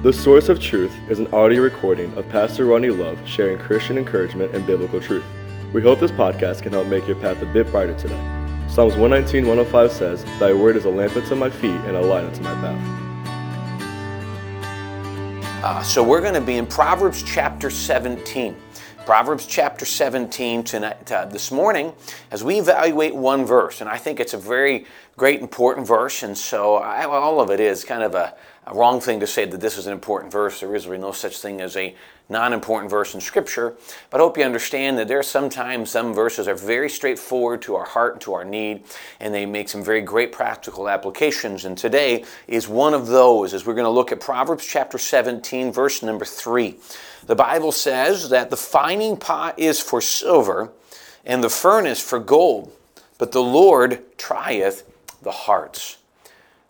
The Source of Truth is an audio recording of Pastor Ronnie Love sharing Christian encouragement and biblical truth. We hope this podcast can help make your path a bit brighter today. Psalms 119, 105 says, Thy word is a lamp unto my feet and a light unto my path. Uh, so we're going to be in Proverbs chapter 17. Proverbs chapter 17 tonight, uh, this morning as we evaluate one verse. And I think it's a very great, important verse. And so I, all of it is kind of a, a wrong thing to say that this is an important verse. There is really no such thing as a non important verse in Scripture. But I hope you understand that there are sometimes some verses are very straightforward to our heart and to our need, and they make some very great practical applications. And today is one of those as we're going to look at Proverbs chapter 17, verse number 3. The Bible says that the fining pot is for silver and the furnace for gold, but the Lord trieth the hearts.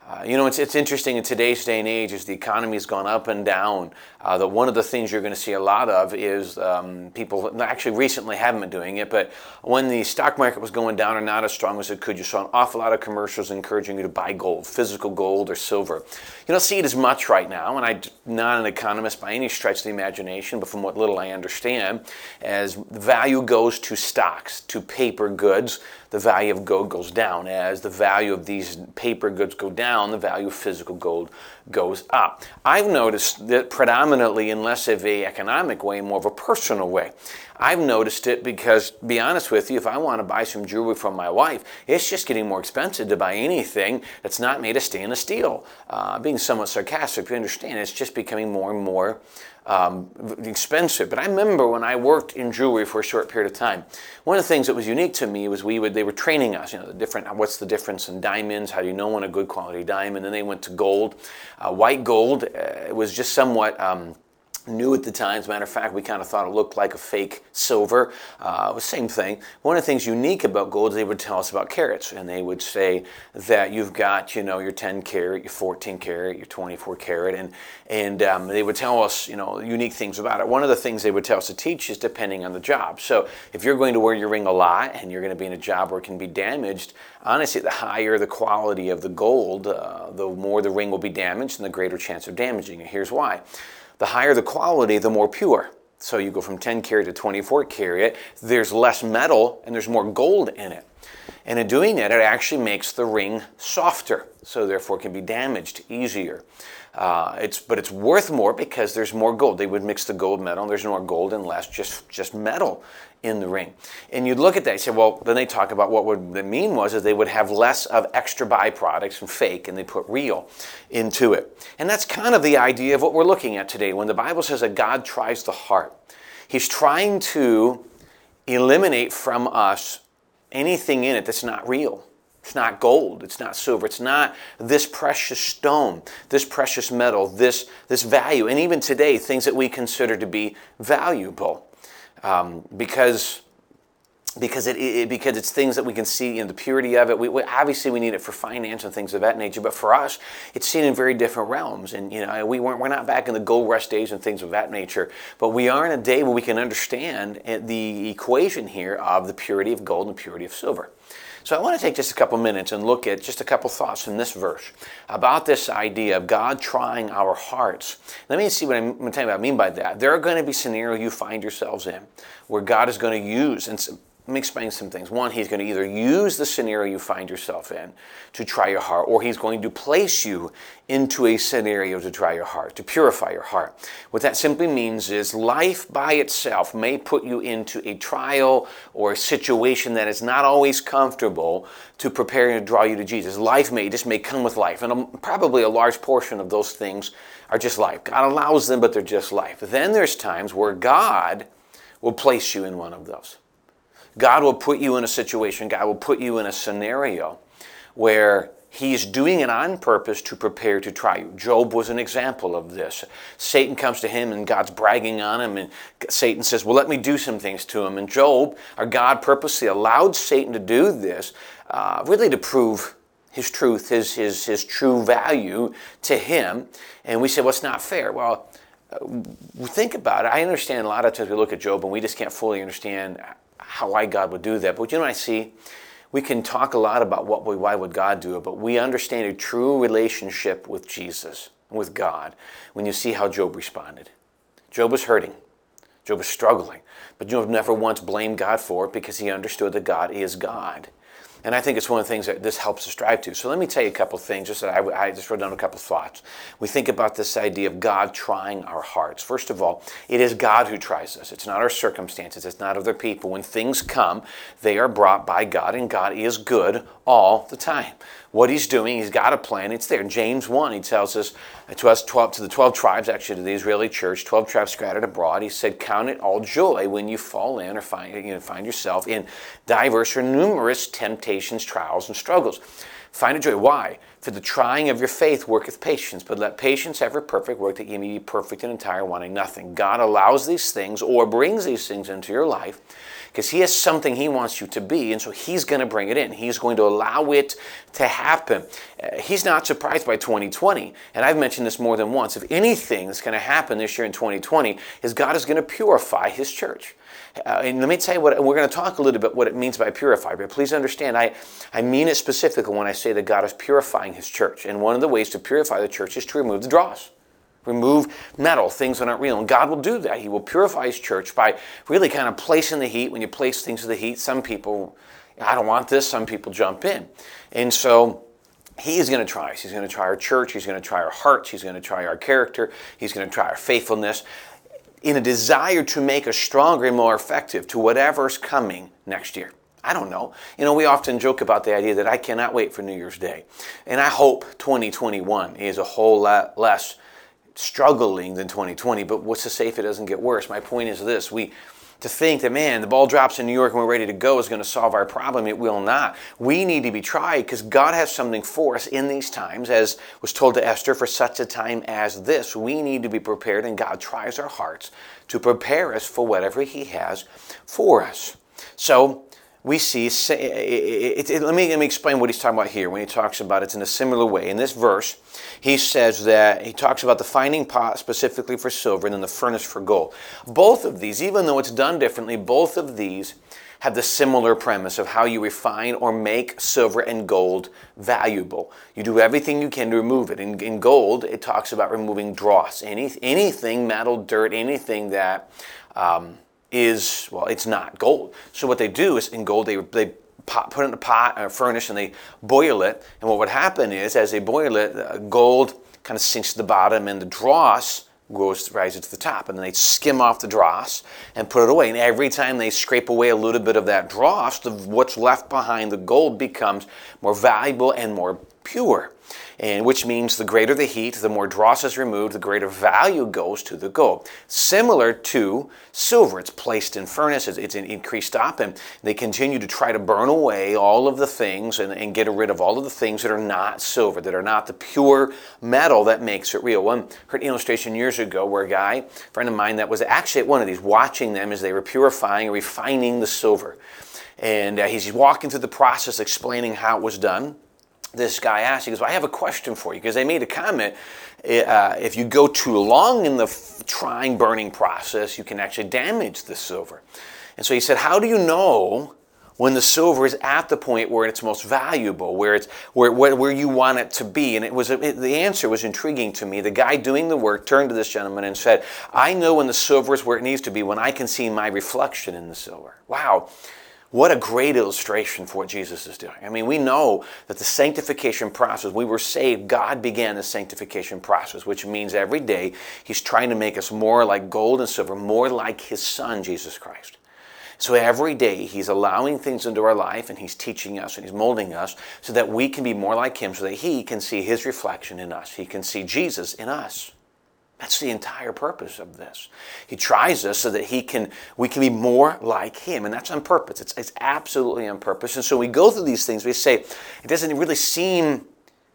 Uh, you know, it's, it's interesting in today's day and age as the economy has gone up and down, uh, that one of the things you're going to see a lot of is um, people actually recently haven't been doing it, but when the stock market was going down or not as strong as it could, you saw an awful lot of commercials encouraging you to buy gold, physical gold or silver. You don't see it as much right now, and I'm not an economist by any stretch of the imagination, but from what little I understand, as the value goes to stocks, to paper goods, the value of gold goes down. As the value of these paper goods go down, the value of physical gold goes up. I've noticed that predominantly in less of a economic way, more of a personal way. I've noticed it because, be honest with you, if I want to buy some jewelry from my wife, it's just getting more expensive to buy anything that's not made of stainless steel. Uh, being somewhat sarcastic, you understand, it's just becoming more and more um, expensive. But I remember when I worked in jewelry for a short period of time, one of the things that was unique to me was we would they were training us. You know, the different what's the difference in diamonds? How do you know when a good quality diamond? And then they went to gold. Uh, white gold uh, was just somewhat. Um, new at the time. As a matter of fact, we kind of thought it looked like a fake silver. Uh, same thing. One of the things unique about gold they would tell us about carats, and they would say that you've got, you know, your 10 carat, your 14 carat, your 24 carat, and and um, they would tell us, you know, unique things about it. One of the things they would tell us to teach is depending on the job. So if you're going to wear your ring a lot and you're going to be in a job where it can be damaged, honestly, the higher the quality of the gold, uh, the more the ring will be damaged and the greater chance of damaging it. Here's why the higher the quality, the more pure. So you go from 10 carat to 24 carat, there's less metal and there's more gold in it. And in doing that, it actually makes the ring softer, so therefore can be damaged easier. Uh, it's, but it's worth more because there's more gold. They would mix the gold metal, there's more gold and less just, just metal in the ring. And you'd look at that and say, well, then they talk about what would the mean was is they would have less of extra byproducts and fake, and they put real into it. And that's kind of the idea of what we're looking at today. When the Bible says that God tries the heart, He's trying to eliminate from us anything in it that's not real. It's not gold, it's not silver, it's not this precious stone, this precious metal, this, this value, and even today, things that we consider to be valuable. Um, because because it, it, because it's things that we can see in the purity of it. We, we, obviously we need it for finance and things of that nature, but for us, it's seen in very different realms. And you know, we weren't we're not back in the gold rush days and things of that nature, but we are in a day where we can understand eh, the equation here of the purity of gold and purity of silver. So I want to take just a couple minutes and look at just a couple thoughts from this verse about this idea of God trying our hearts. Let me see what I'm going to you what I mean by that. There are going to be scenarios you find yourselves in where God is going to use, and let me explain some things. One, he's going to either use the scenario you find yourself in to try your heart, or he's going to place you into a scenario to try your heart, to purify your heart. What that simply means is life by itself may put you into a trial or a situation that is not always comfortable to prepare and draw you to Jesus. Life may just may come with life, and um, probably a large portion of those things are just life. God allows them, but they're just life. Then there's times where God will place you in one of those. God will put you in a situation, God will put you in a scenario where He's doing it on purpose to prepare to try you. Job was an example of this. Satan comes to him and God's bragging on him, and Satan says, Well, let me do some things to him. And Job, or God purposely allowed Satan to do this, uh, really to prove his truth, his, his, his true value to him. And we say, Well, it's not fair. Well, uh, think about it. I understand a lot of times we look at Job and we just can't fully understand how why God would do that. But you know what I see? We can talk a lot about what we, why would God do it, but we understand a true relationship with Jesus. with God when you see how Job responded. Job was hurting. Job was struggling. But Job never once blamed God for it because he understood that God is God. And I think it's one of the things that this helps us strive to. So let me tell you a couple things. Just I, I just wrote down a couple thoughts. We think about this idea of God trying our hearts. First of all, it is God who tries us. It's not our circumstances. It's not other people. When things come, they are brought by God, and God is good all the time what he's doing. He's got a plan. It's there. In James 1, he tells us uh, to us 12 to the 12 tribes, actually to the Israeli church, 12 tribes scattered abroad. He said, Count it all joy when you fall in or find, you know, find yourself in diverse or numerous temptations, trials, and struggles. Find a joy. Why? For the trying of your faith worketh patience, but let patience have her perfect work that ye may be perfect and entire, wanting nothing. God allows these things or brings these things into your life because He has something He wants you to be, and so He's going to bring it in. He's going to allow it to happen. Uh, he's not surprised by 2020, and I've mentioned this more than once. If anything that's going to happen this year in 2020 is God is going to purify His church. Uh, and let me tell you what, we're going to talk a little bit what it means by purify, but please understand, I, I mean it specifically when I say that God is purifying His church. And one of the ways to purify the church is to remove the dross remove metal, things that aren't real. And God will do that. He will purify His church by really kind of placing the heat. When you place things in the heat, some people, I don't want this, some people jump in. And so, he is going to try us. He's going to try our church. He's going to try our hearts. He's going to try our character. He's going to try our faithfulness in a desire to make us stronger and more effective to whatever's coming next year. I don't know. You know, we often joke about the idea that I cannot wait for New Year's Day. And I hope 2021 is a whole lot less struggling than 2020, but what's to say if it doesn't get worse? My point is this. We to think that man the ball drops in new york and we're ready to go is going to solve our problem. It will not. We need to be tried because god has something for us in these times as was told to esther for such a time as this we need to be prepared and god tries our hearts to prepare us for whatever he has for us. So we see, it, it, it, let, me, let me explain what he's talking about here when he talks about it in a similar way. In this verse, he says that he talks about the fining pot specifically for silver and then the furnace for gold. Both of these, even though it's done differently, both of these have the similar premise of how you refine or make silver and gold valuable. You do everything you can to remove it. In, in gold, it talks about removing dross, any, anything, metal, dirt, anything that. Um, is, well, it's not gold. So what they do is in gold, they, they pot, put it in a pot or furnace and they boil it. And what would happen is, as they boil it, uh, gold kind of sinks to the bottom and the dross goes rises to the top. And then they skim off the dross and put it away. And every time they scrape away a little bit of that dross, the, what's left behind the gold becomes more valuable and more pure and which means the greater the heat, the more dross is removed, the greater value goes to the gold. Similar to silver, it's placed in furnaces, it's increased up, and they continue to try to burn away all of the things and, and get rid of all of the things that are not silver, that are not the pure metal that makes it real. One heard an illustration years ago where a guy, a friend of mine, that was actually at one of these, watching them as they were purifying and refining the silver. And uh, he's walking through the process explaining how it was done this guy asked, he goes, well, I have a question for you, because they made a comment. Uh, if you go too long in the f- trying burning process, you can actually damage the silver. And so he said, How do you know when the silver is at the point where it's most valuable, where it's where, where, where you want it to be? And it was it, the answer was intriguing to me. The guy doing the work turned to this gentleman and said, I know when the silver is where it needs to be, when I can see my reflection in the silver. Wow. What a great illustration for what Jesus is doing. I mean, we know that the sanctification process, we were saved, God began the sanctification process, which means every day He's trying to make us more like gold and silver, more like His Son, Jesus Christ. So every day He's allowing things into our life and He's teaching us and He's molding us so that we can be more like Him, so that He can see His reflection in us. He can see Jesus in us. That's the entire purpose of this. He tries us so that he can, we can be more like him, and that's on purpose. It's, it's absolutely on purpose. And so we go through these things. We say it doesn't really seem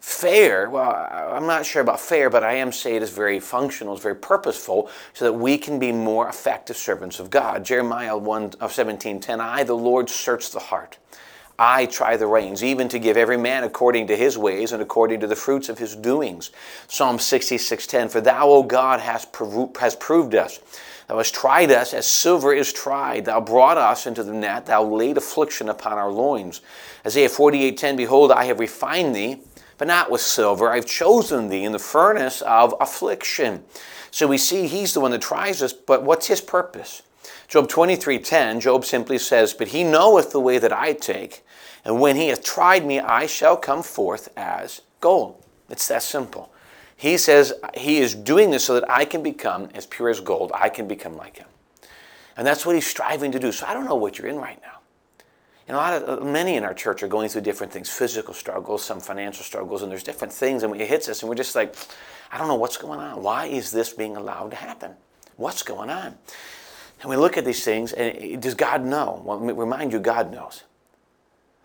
fair. Well, I'm not sure about fair, but I am saying it is very functional, it's very purposeful, so that we can be more effective servants of God. Jeremiah 1 uh, of 17:10. I, the Lord, search the heart I try the reins, even to give every man according to his ways and according to the fruits of his doings. Psalm 66:10 For thou, O God, hast, prov- hast proved us. Thou hast tried us as silver is tried. Thou brought us into the net. Thou laid affliction upon our loins. Isaiah 48:10 Behold, I have refined thee but not with silver. I've chosen thee in the furnace of affliction. So we see he's the one that tries us, but what's his purpose? Job 23:10, Job simply says, "But he knoweth the way that I take, and when he hath tried me, I shall come forth as gold." It's that simple. He says he is doing this so that I can become as pure as gold. I can become like him. And that's what he's striving to do. So I don't know what you're in right now. And a lot of uh, many in our church are going through different things, physical struggles, some financial struggles, and there's different things, and it hits us, and we're just like, I don't know what's going on. Why is this being allowed to happen? What's going on? And we look at these things, and uh, does God know? Well, remind you, God knows.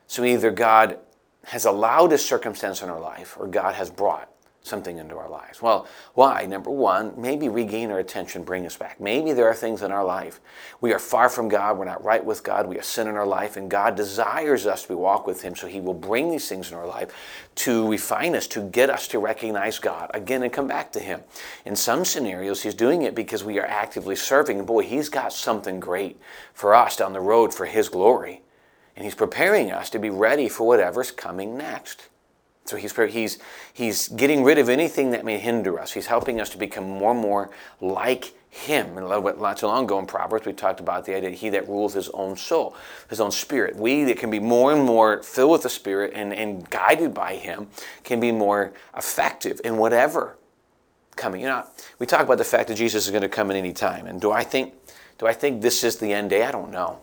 So either God has allowed a circumstance in our life, or God has brought something into our lives. Well, why? Number one, maybe regain our attention, bring us back. Maybe there are things in our life. We are far from God, we're not right with God, we have sin in our life, and God desires us to walk with Him, so He will bring these things in our life to refine us, to get us to recognize God again and come back to Him. In some scenarios, He's doing it because we are actively serving. And boy, He's got something great for us down the road for His glory. And He's preparing us to be ready for whatever's coming next. So he's, he's, he's getting rid of anything that may hinder us. He's helping us to become more and more like him. And not too long ago in Proverbs, we talked about the idea that he that rules his own soul, his own spirit. We that can be more and more filled with the Spirit and, and guided by him can be more effective in whatever coming. You know, we talk about the fact that Jesus is going to come at any time. And do I think, do I think this is the end day? I don't know.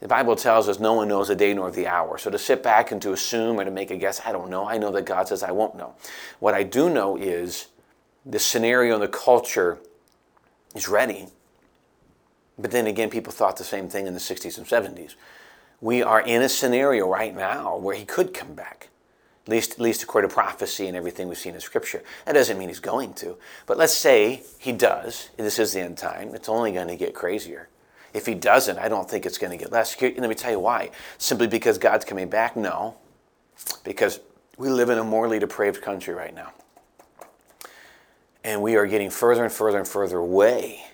The Bible tells us no one knows the day nor the hour. So to sit back and to assume or to make a guess, I don't know. I know that God says I won't know. What I do know is the scenario and the culture is ready. But then again, people thought the same thing in the 60s and 70s. We are in a scenario right now where he could come back. At least, at least according to prophecy and everything we've seen in Scripture. That doesn't mean he's going to. But let's say he does. This is the end time. It's only going to get crazier. If he doesn't, I don't think it's going to get less. Let me tell you why. Simply because God's coming back? No. Because we live in a morally depraved country right now. And we are getting further and further and further away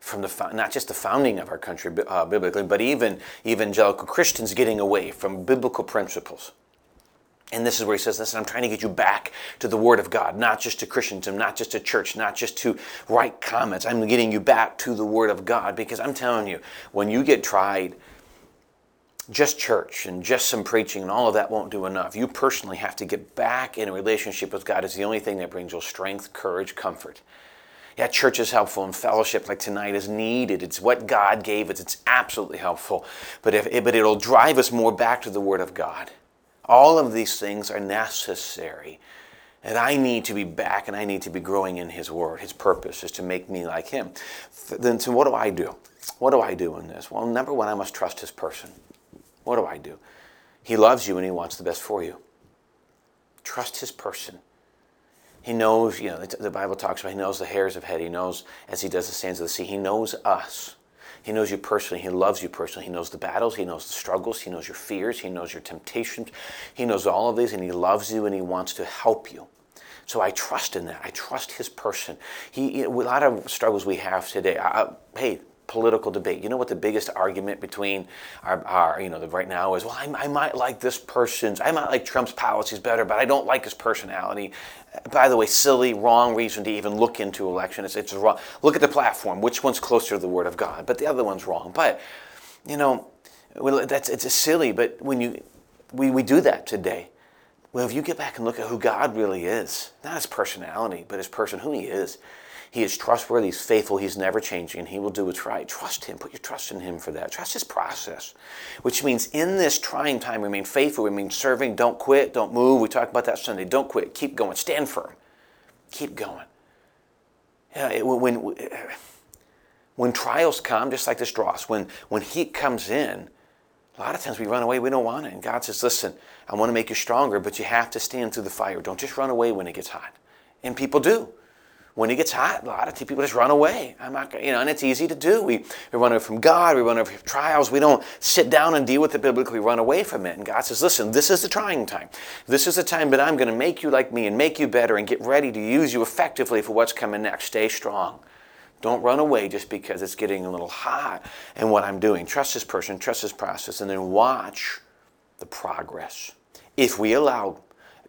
from the not just the founding of our country uh, biblically, but even evangelical Christians getting away from biblical principles. And this is where he says, Listen, I'm trying to get you back to the Word of God, not just to Christendom, not just to church, not just to write comments. I'm getting you back to the Word of God because I'm telling you, when you get tried, just church and just some preaching and all of that won't do enough. You personally have to get back in a relationship with God. It's the only thing that brings you strength, courage, comfort. Yeah, church is helpful and fellowship like tonight is needed. It's what God gave us. It's absolutely helpful. But, if, but it'll drive us more back to the Word of God. All of these things are necessary. And I need to be back and I need to be growing in His Word. His purpose is to make me like Him. Then, so what do I do? What do I do in this? Well, number one, I must trust His person. What do I do? He loves you and He wants the best for you. Trust His person. He knows, you know, the Bible talks about He knows the hairs of head. He knows, as He does the sands of the sea, He knows us. He knows you personally. He loves you personally. He knows the battles. He knows the struggles. He knows your fears. He knows your temptations. He knows all of these, and He loves you and He wants to help you. So I trust in that. I trust His person. He, a lot of struggles we have today. I, hey, political debate. You know what the biggest argument between our, our you know, the, right now is? Well, I, I, might like this person's, I might like Trump's policies better, but I don't like his personality. By the way, silly, wrong reason to even look into election. It's, it's wrong. Look at the platform. Which one's closer to the Word of God? But the other one's wrong. But, you know, well, that's it's a silly. But when you, we, we do that today. Well, if you get back and look at who God really is, not his personality, but his person, who he is, he is trustworthy, he's faithful, he's never changing, and he will do what's right. Trust him, put your trust in him for that. Trust his process, which means in this trying time, remain faithful, remain serving, don't quit, don't move. We talked about that Sunday. Don't quit, keep going, stand firm, keep going. Yeah, it, when, when trials come, just like this dross, when, when heat comes in, a lot of times we run away, we don't want it. And God says, listen, I want to make you stronger, but you have to stand through the fire. Don't just run away when it gets hot. And people do when it gets hot, a lot of people just run away. I'm not, you know, and it's easy to do. We, we run away from God. We run away from trials. We don't sit down and deal with it biblically. We run away from it. And God says, listen, this is the trying time. This is the time that I'm going to make you like me and make you better and get ready to use you effectively for what's coming next. Stay strong. Don't run away just because it's getting a little hot and what I'm doing. Trust this person, trust this process, and then watch the progress. If we allow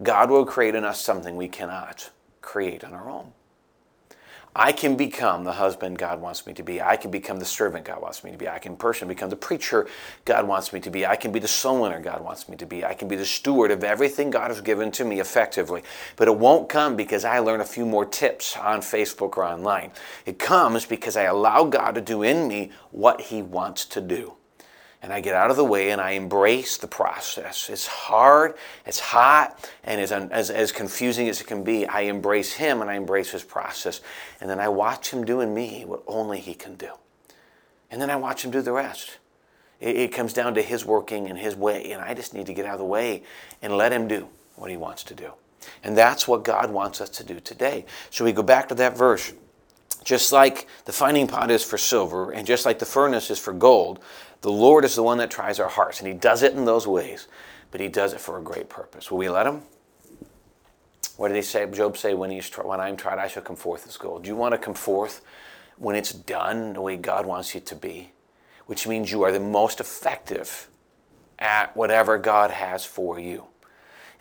God will create in us something we cannot create on our own. I can become the husband God wants me to be. I can become the servant God wants me to be. I can personally become the preacher God wants me to be. I can be the soul winner God wants me to be. I can be the steward of everything God has given to me effectively. But it won't come because I learn a few more tips on Facebook or online. It comes because I allow God to do in me what He wants to do and I get out of the way and I embrace the process. It's hard, it's hot, and as, as, as confusing as it can be, I embrace him and I embrace his process. And then I watch him do in me what only he can do. And then I watch him do the rest. It, it comes down to his working and his way, and I just need to get out of the way and let him do what he wants to do. And that's what God wants us to do today. So we go back to that verse. Just like the fining pot is for silver, and just like the furnace is for gold, the Lord is the one that tries our hearts, and He does it in those ways, but He does it for a great purpose. Will we let Him? What did he say? Job say, when, he's, when I'm tried, I shall come forth as gold. Do you want to come forth when it's done the way God wants you to be? Which means you are the most effective at whatever God has for you.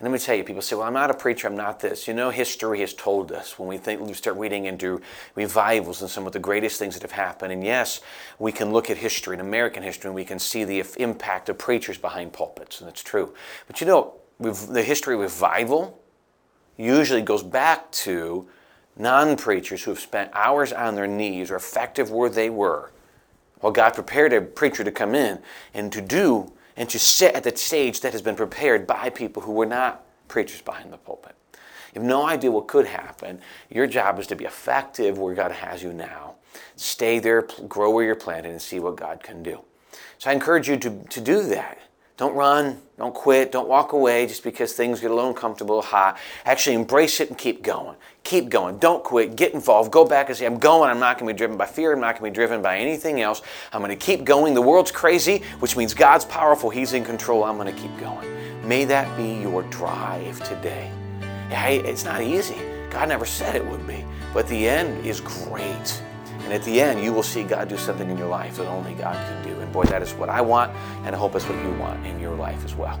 And let me tell you, people say, well, I'm not a preacher, I'm not this. You know, history has told us when we think we start reading into revivals and some of the greatest things that have happened. And yes, we can look at history, in American history, and we can see the impact of preachers behind pulpits, and it's true. But you know, the history of revival usually goes back to non preachers who have spent hours on their knees or effective where they were while God prepared a preacher to come in and to do and to sit at the stage that has been prepared by people who were not preachers behind the pulpit. You have no idea what could happen. Your job is to be effective where God has you now. Stay there, grow where you're planted, and see what God can do. So I encourage you to, to do that. Don't run, don't quit, don't walk away just because things get a little uncomfortable, hot. Actually, embrace it and keep going. Keep going. Don't quit. Get involved. Go back and say, I'm going. I'm not going to be driven by fear. I'm not going to be driven by anything else. I'm going to keep going. The world's crazy, which means God's powerful. He's in control. I'm going to keep going. May that be your drive today. It's not easy. God never said it would be, but the end is great. And at the end, you will see God do something in your life that only God can do. And boy, that is what I want, and I hope it's what you want in your life as well.